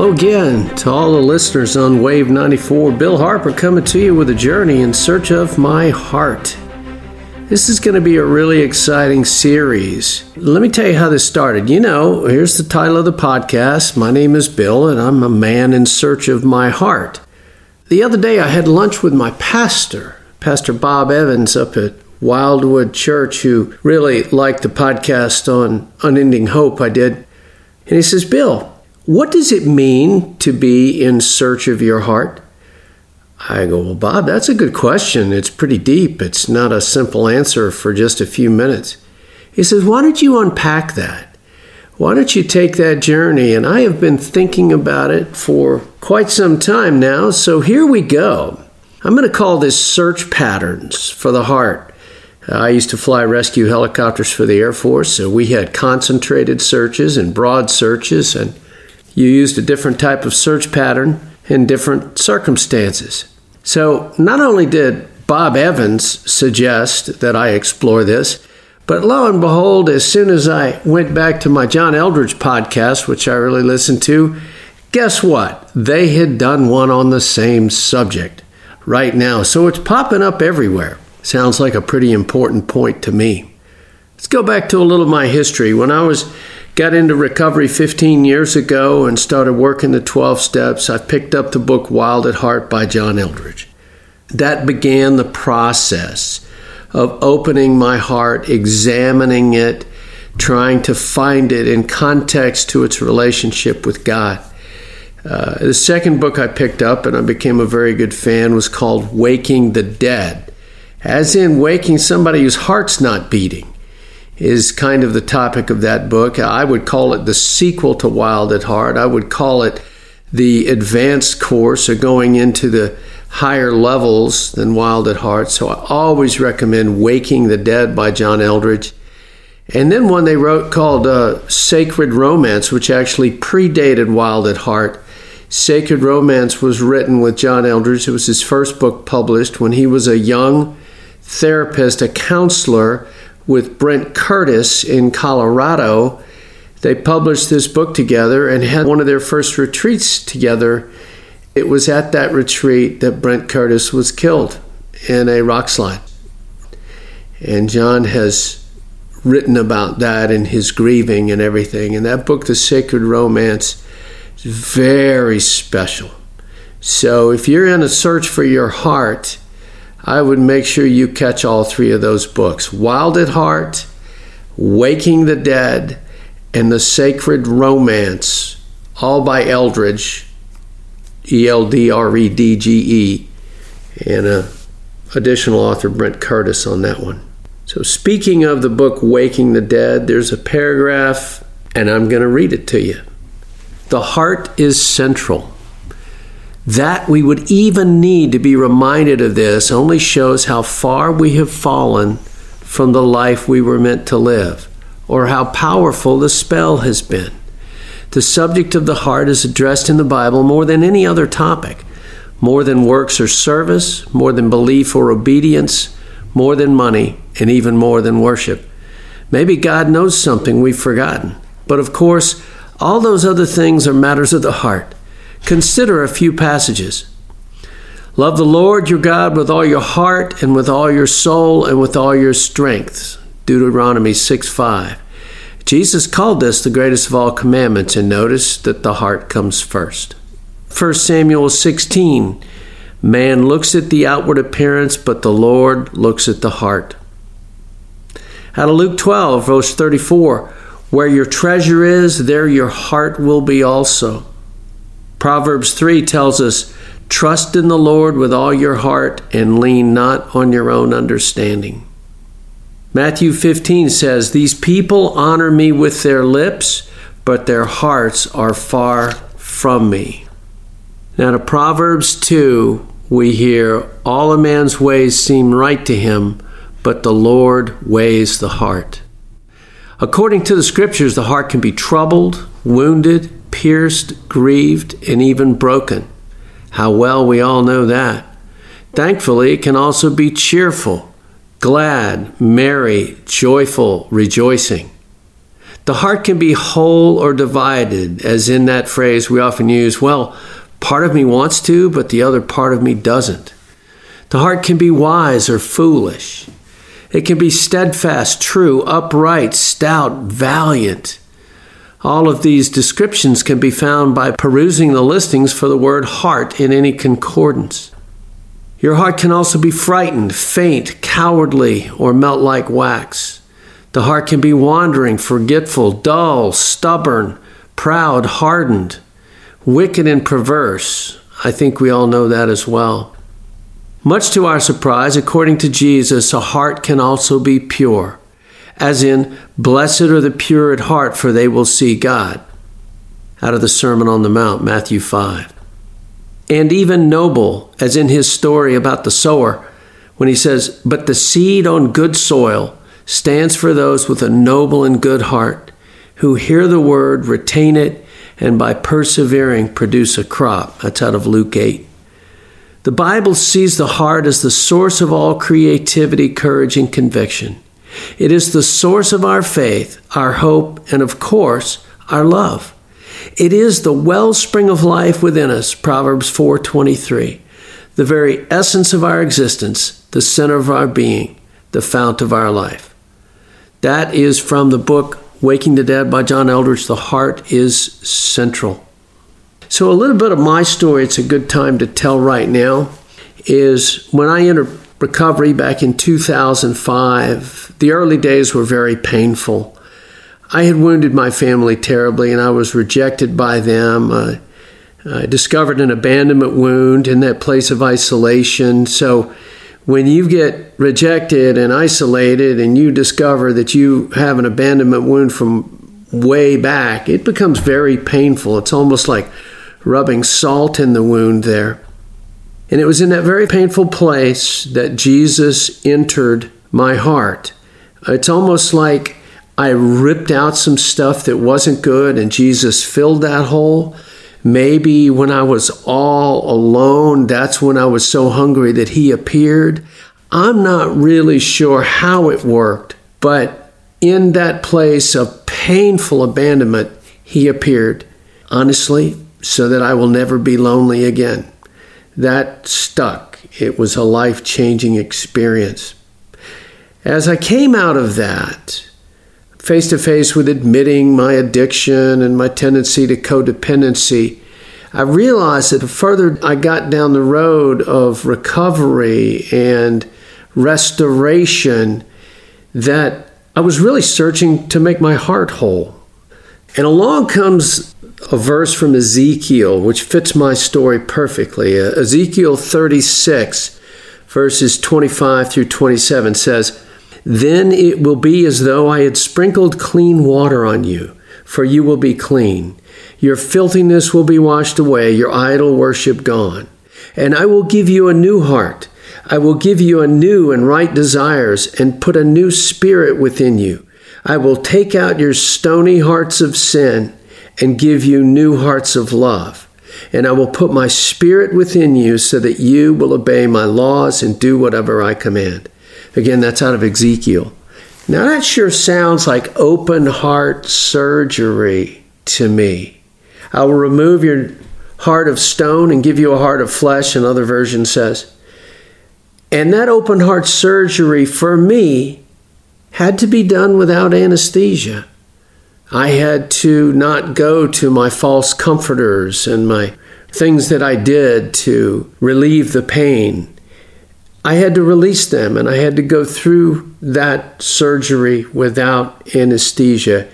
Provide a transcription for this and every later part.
Hello again to all the listeners on Wave 94. Bill Harper coming to you with a journey in search of my heart. This is going to be a really exciting series. Let me tell you how this started. You know, here's the title of the podcast. My name is Bill, and I'm a man in search of my heart. The other day, I had lunch with my pastor, Pastor Bob Evans, up at Wildwood Church, who really liked the podcast on Unending Hope I did. And he says, Bill, what does it mean to be in search of your heart? I go, Well, Bob, that's a good question. It's pretty deep. It's not a simple answer for just a few minutes. He says, Why don't you unpack that? Why don't you take that journey? And I have been thinking about it for quite some time now. So here we go. I'm going to call this search patterns for the heart. I used to fly rescue helicopters for the Air Force, so we had concentrated searches and broad searches, and you used a different type of search pattern in different circumstances. So, not only did Bob Evans suggest that I explore this, but lo and behold, as soon as I went back to my John Eldredge podcast, which I really listened to, guess what? They had done one on the same subject right now. So it's popping up everywhere. Sounds like a pretty important point to me. Let's go back to a little of my history. When I was got into recovery 15 years ago and started working the 12 steps, I picked up the book Wild at Heart by John Eldredge. That began the process of opening my heart, examining it, trying to find it in context to its relationship with God. Uh, the second book I picked up and I became a very good fan was called Waking the Dead, as in waking somebody whose heart's not beating is kind of the topic of that book. I would call it the sequel to Wild at Heart. I would call it the advanced course or going into the higher levels than Wild at Heart. So I always recommend Waking the Dead by John Eldredge. And then one they wrote called uh, Sacred Romance, which actually predated Wild at Heart. Sacred Romance was written with John Eldredge. It was his first book published when he was a young therapist, a counselor with Brent Curtis in Colorado. They published this book together and had one of their first retreats together. It was at that retreat that Brent Curtis was killed in a rock slide. And John has written about that and his grieving and everything. And that book, The Sacred Romance, is very special. So if you're in a search for your heart, I would make sure you catch all three of those books Wild at Heart, Waking the Dead, and The Sacred Romance, all by Eldredge, E L D R E D G E, and a additional author Brent Curtis on that one. So, speaking of the book Waking the Dead, there's a paragraph, and I'm going to read it to you. The heart is central. That we would even need to be reminded of this only shows how far we have fallen from the life we were meant to live, or how powerful the spell has been. The subject of the heart is addressed in the Bible more than any other topic, more than works or service, more than belief or obedience, more than money, and even more than worship. Maybe God knows something we've forgotten, but of course, all those other things are matters of the heart. Consider a few passages. Love the Lord your God with all your heart and with all your soul and with all your strength. Deuteronomy 6 5. Jesus called this the greatest of all commandments, and notice that the heart comes first. 1 Samuel 16 Man looks at the outward appearance, but the Lord looks at the heart. Out of Luke 12, verse 34 Where your treasure is, there your heart will be also. Proverbs 3 tells us, Trust in the Lord with all your heart and lean not on your own understanding. Matthew 15 says, These people honor me with their lips, but their hearts are far from me. Now, to Proverbs 2, we hear, All a man's ways seem right to him, but the Lord weighs the heart. According to the scriptures, the heart can be troubled, wounded, pierced, grieved, and even broken. How well we all know that. Thankfully, it can also be cheerful, glad, merry, joyful, rejoicing. The heart can be whole or divided, as in that phrase we often use, well, part of me wants to, but the other part of me doesn't. The heart can be wise or foolish. It can be steadfast, true, upright, stout, valiant. All of these descriptions can be found by perusing the listings for the word heart in any concordance. Your heart can also be frightened, faint, cowardly, or melt like wax. The heart can be wandering, forgetful, dull, stubborn, proud, hardened, wicked, and perverse. I think we all know that as well. Much to our surprise, according to Jesus, a heart can also be pure, as in, Blessed are the pure at heart, for they will see God. Out of the Sermon on the Mount, Matthew 5. And even noble, as in his story about the sower, when he says, But the seed on good soil stands for those with a noble and good heart, who hear the word, retain it, and by persevering produce a crop. That's out of Luke 8. The Bible sees the heart as the source of all creativity, courage, and conviction. It is the source of our faith, our hope, and of course, our love. It is the wellspring of life within us, Proverbs 4:23. The very essence of our existence, the center of our being, the fount of our life. That is from the book Waking the Dead by John Eldredge. The heart is central. So, a little bit of my story, it's a good time to tell right now, is when I entered recovery back in 2005, the early days were very painful. I had wounded my family terribly and I was rejected by them. Uh, I discovered an abandonment wound in that place of isolation. So, when you get rejected and isolated and you discover that you have an abandonment wound from way back, it becomes very painful. It's almost like rubbing salt in the wound there. And it was in that very painful place that Jesus entered my heart. It's almost like I ripped out some stuff that wasn't good and Jesus filled that hole. Maybe when I was all alone, that's when I was so hungry that He appeared. I'm not really sure how it worked, but in that place of painful abandonment, He appeared. Honestly, so that I will never be lonely again. That stuck. It was a life changing experience. As I came out of that, face to face with admitting my addiction and my tendency to codependency, I realized that the further I got down the road of recovery and restoration, that I was really searching to make my heart whole. And along comes a verse from Ezekiel, which fits my story perfectly. Uh, Ezekiel 36, verses 25 through 27 says, Then it will be as though I had sprinkled clean water on you, for you will be clean. Your filthiness will be washed away, your idol worship gone. And I will give you a new heart. I will give you a new and right desires, and put a new spirit within you. I will take out your stony hearts of sin and give you new hearts of love. And I will put my spirit within you so that you will obey my laws and do whatever I command. Again, that's out of Ezekiel. Now, that sure sounds like open heart surgery to me. I will remove your heart of stone and give you a heart of flesh, another version says. And that open heart surgery for me had to be done without anesthesia. I had to not go to my false comforters and my things that I did to relieve the pain. I had to release them and I had to go through that surgery without anesthesia.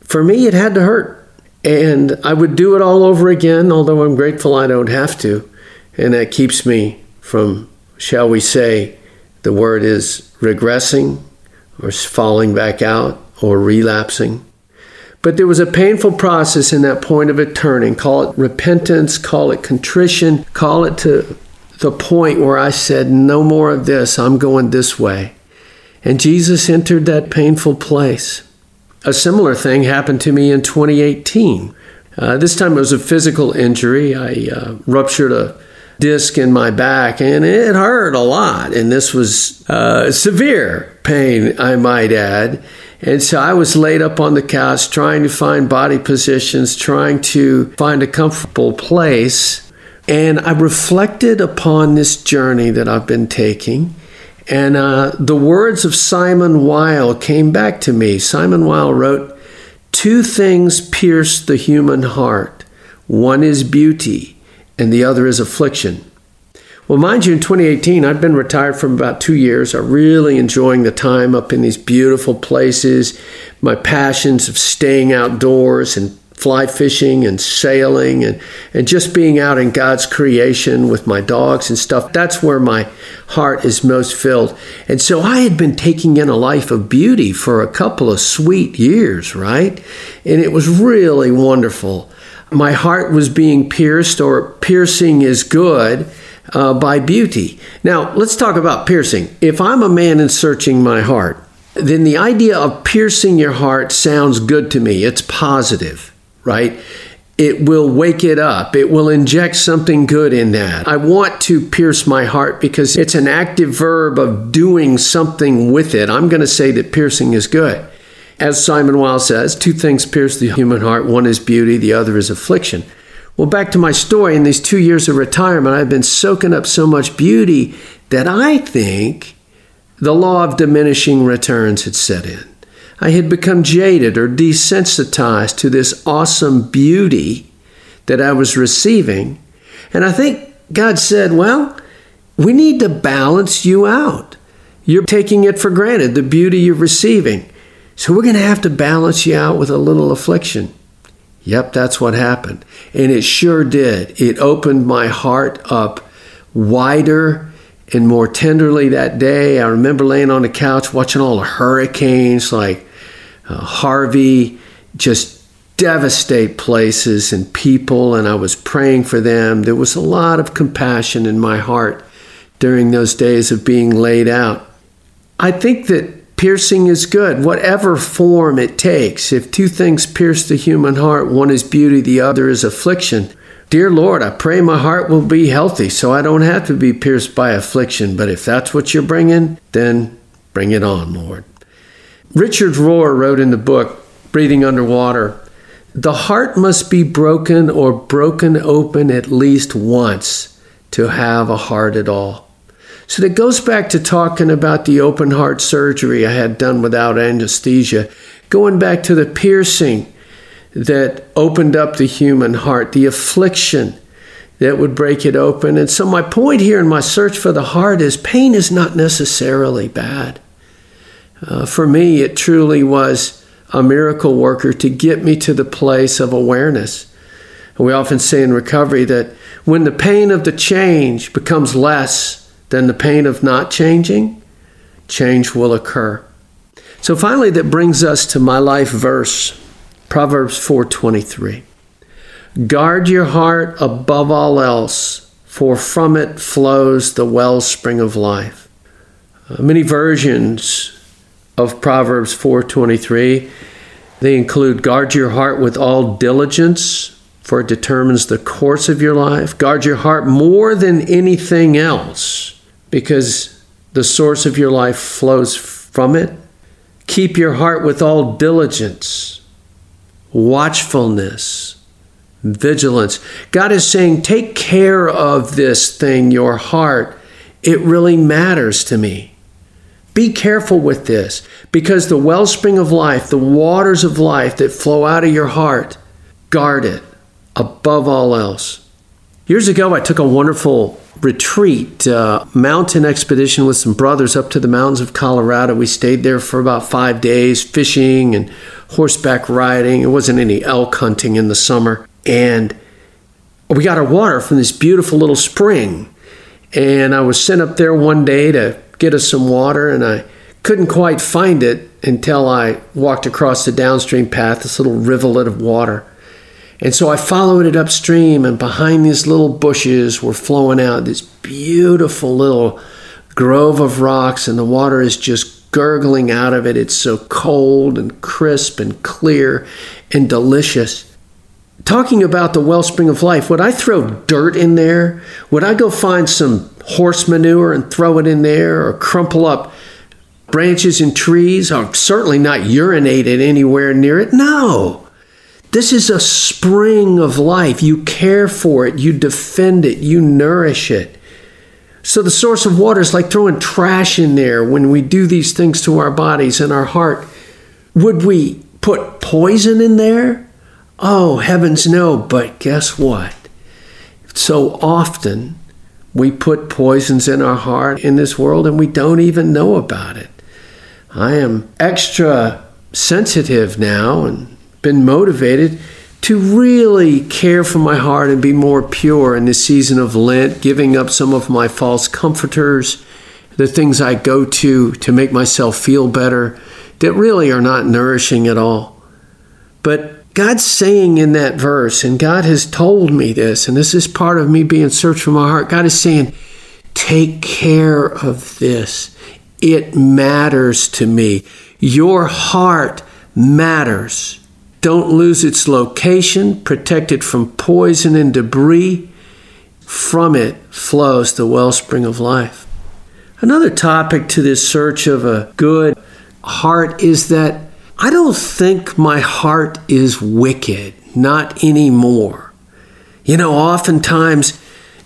For me, it had to hurt. And I would do it all over again, although I'm grateful I don't have to. And that keeps me from, shall we say, the word is regressing or falling back out or relapsing. But there was a painful process in that point of it turning. Call it repentance, call it contrition, call it to the point where I said, No more of this, I'm going this way. And Jesus entered that painful place. A similar thing happened to me in 2018. Uh, this time it was a physical injury. I uh, ruptured a disc in my back and it hurt a lot. And this was uh, severe pain, I might add. And so I was laid up on the couch trying to find body positions, trying to find a comfortable place. And I reflected upon this journey that I've been taking. And uh, the words of Simone Weil came back to me. Simone Weil wrote, Two things pierce the human heart one is beauty, and the other is affliction. Well, mind you, in 2018, I'd been retired for about two years. I'm really enjoying the time up in these beautiful places. My passions of staying outdoors and fly fishing and sailing and, and just being out in God's creation with my dogs and stuff. That's where my heart is most filled. And so I had been taking in a life of beauty for a couple of sweet years, right? And it was really wonderful. My heart was being pierced, or piercing is good uh, by beauty. Now, let's talk about piercing. If I'm a man and searching my heart, then the idea of piercing your heart sounds good to me. It's positive, right? It will wake it up. It will inject something good in that. I want to pierce my heart because it's an active verb of doing something with it. I'm going to say that piercing is good. As Simone Weil says, two things pierce the human heart one is beauty, the other is affliction. Well, back to my story. In these two years of retirement, I've been soaking up so much beauty that I think the law of diminishing returns had set in. I had become jaded or desensitized to this awesome beauty that I was receiving. And I think God said, Well, we need to balance you out. You're taking it for granted, the beauty you're receiving. So we're going to have to balance you out with a little affliction. Yep, that's what happened. And it sure did. It opened my heart up wider and more tenderly that day. I remember laying on the couch watching all the hurricanes like uh, Harvey just devastate places and people, and I was praying for them. There was a lot of compassion in my heart during those days of being laid out. I think that Piercing is good, whatever form it takes. If two things pierce the human heart, one is beauty, the other is affliction. Dear Lord, I pray my heart will be healthy so I don't have to be pierced by affliction. But if that's what you're bringing, then bring it on, Lord. Richard Rohr wrote in the book, Breathing Underwater, the heart must be broken or broken open at least once to have a heart at all. So that goes back to talking about the open heart surgery I had done without anesthesia, going back to the piercing that opened up the human heart, the affliction that would break it open. And so, my point here in my search for the heart is pain is not necessarily bad. Uh, for me, it truly was a miracle worker to get me to the place of awareness. we often say in recovery that when the pain of the change becomes less, then the pain of not changing, change will occur. So finally that brings us to my life verse, Proverbs 4:23. Guard your heart above all else, for from it flows the wellspring of life. Uh, many versions of Proverbs 4:23 they include guard your heart with all diligence, for it determines the course of your life. Guard your heart more than anything else because the source of your life flows from it. Keep your heart with all diligence, watchfulness, vigilance. God is saying, take care of this thing, your heart. It really matters to me. Be careful with this because the wellspring of life, the waters of life that flow out of your heart, guard it above all else. Years ago, I took a wonderful retreat, uh, mountain expedition with some brothers up to the mountains of Colorado. We stayed there for about five days, fishing and horseback riding. It wasn't any elk hunting in the summer. And we got our water from this beautiful little spring. And I was sent up there one day to get us some water, and I couldn't quite find it until I walked across the downstream path, this little rivulet of water. And so I followed it upstream, and behind these little bushes were flowing out this beautiful little grove of rocks, and the water is just gurgling out of it. It's so cold and crisp and clear and delicious. Talking about the wellspring of life, would I throw dirt in there? Would I go find some horse manure and throw it in there, or crumple up branches and trees. I'll certainly not urinated anywhere near it. No. This is a spring of life. You care for it, you defend it, you nourish it. So the source of water is like throwing trash in there when we do these things to our bodies and our heart. Would we put poison in there? Oh, heavens no. But guess what? So often we put poisons in our heart in this world and we don't even know about it. I am extra sensitive now and been motivated to really care for my heart and be more pure in this season of Lent, giving up some of my false comforters, the things I go to to make myself feel better that really are not nourishing at all. But God's saying in that verse, and God has told me this, and this is part of me being searched for my heart. God is saying, Take care of this. It matters to me. Your heart matters. Don't lose its location, protect it from poison and debris. From it flows the wellspring of life. Another topic to this search of a good heart is that I don't think my heart is wicked, not anymore. You know, oftentimes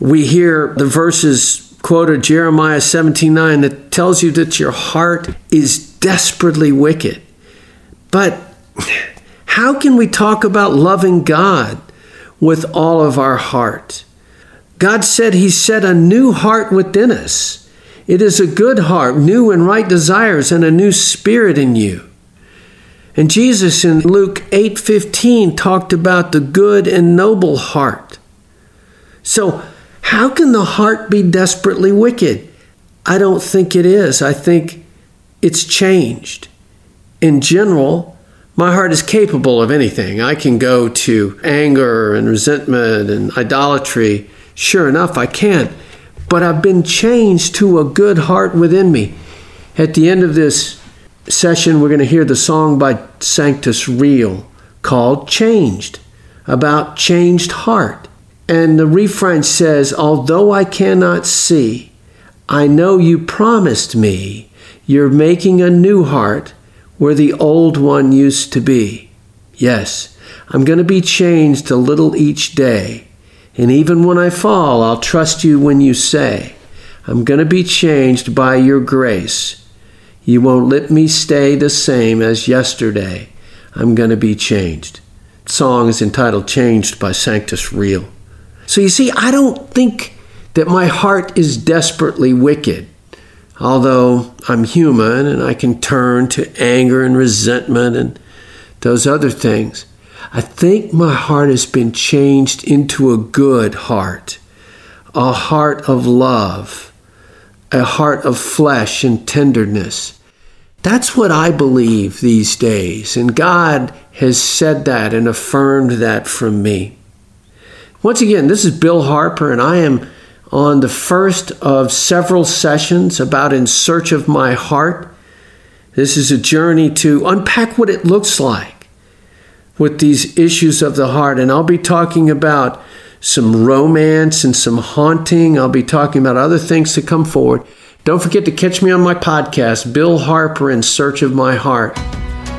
we hear the verses quoted Jeremiah 17:9 that tells you that your heart is desperately wicked. But how can we talk about loving God with all of our heart? God said He set a new heart within us. It is a good heart, new and right desires, and a new spirit in you. And Jesus in Luke 8:15 talked about the good and noble heart. So, how can the heart be desperately wicked? I don't think it is. I think it's changed. In general, my heart is capable of anything. I can go to anger and resentment and idolatry. Sure enough, I can. But I've been changed to a good heart within me. At the end of this session, we're going to hear the song by Sanctus Real called Changed, about changed heart. And the refrain says, Although I cannot see, I know you promised me you're making a new heart where the old one used to be. Yes, I'm going to be changed a little each day. And even when I fall, I'll trust you when you say, I'm going to be changed by your grace. You won't let me stay the same as yesterday. I'm going to be changed. The song is entitled Changed by Sanctus Real. So you see, I don't think that my heart is desperately wicked although I'm human and I can turn to anger and resentment and those other things, I think my heart has been changed into a good heart, a heart of love, a heart of flesh and tenderness. That's what I believe these days, and God has said that and affirmed that from me. Once again, this is Bill Harper, and I am on the first of several sessions about In Search of My Heart. This is a journey to unpack what it looks like with these issues of the heart. And I'll be talking about some romance and some haunting. I'll be talking about other things to come forward. Don't forget to catch me on my podcast, Bill Harper in Search of My Heart.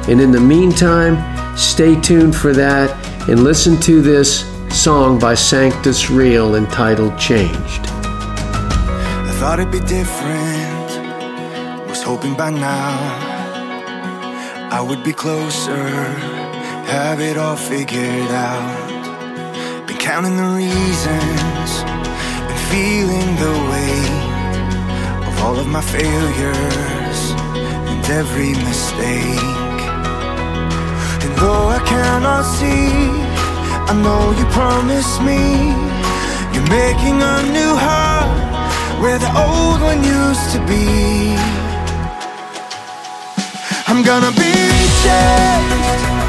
And in the meantime, stay tuned for that and listen to this song by Sanctus Real entitled Changed. I thought it'd be different, was hoping by now I would be closer, have it all figured out. Been counting the reasons, been feeling the weight of all of my failures and every mistake. And though I cannot see, I know you promised me You're making a new heart Where the old one used to be. I'm gonna be changed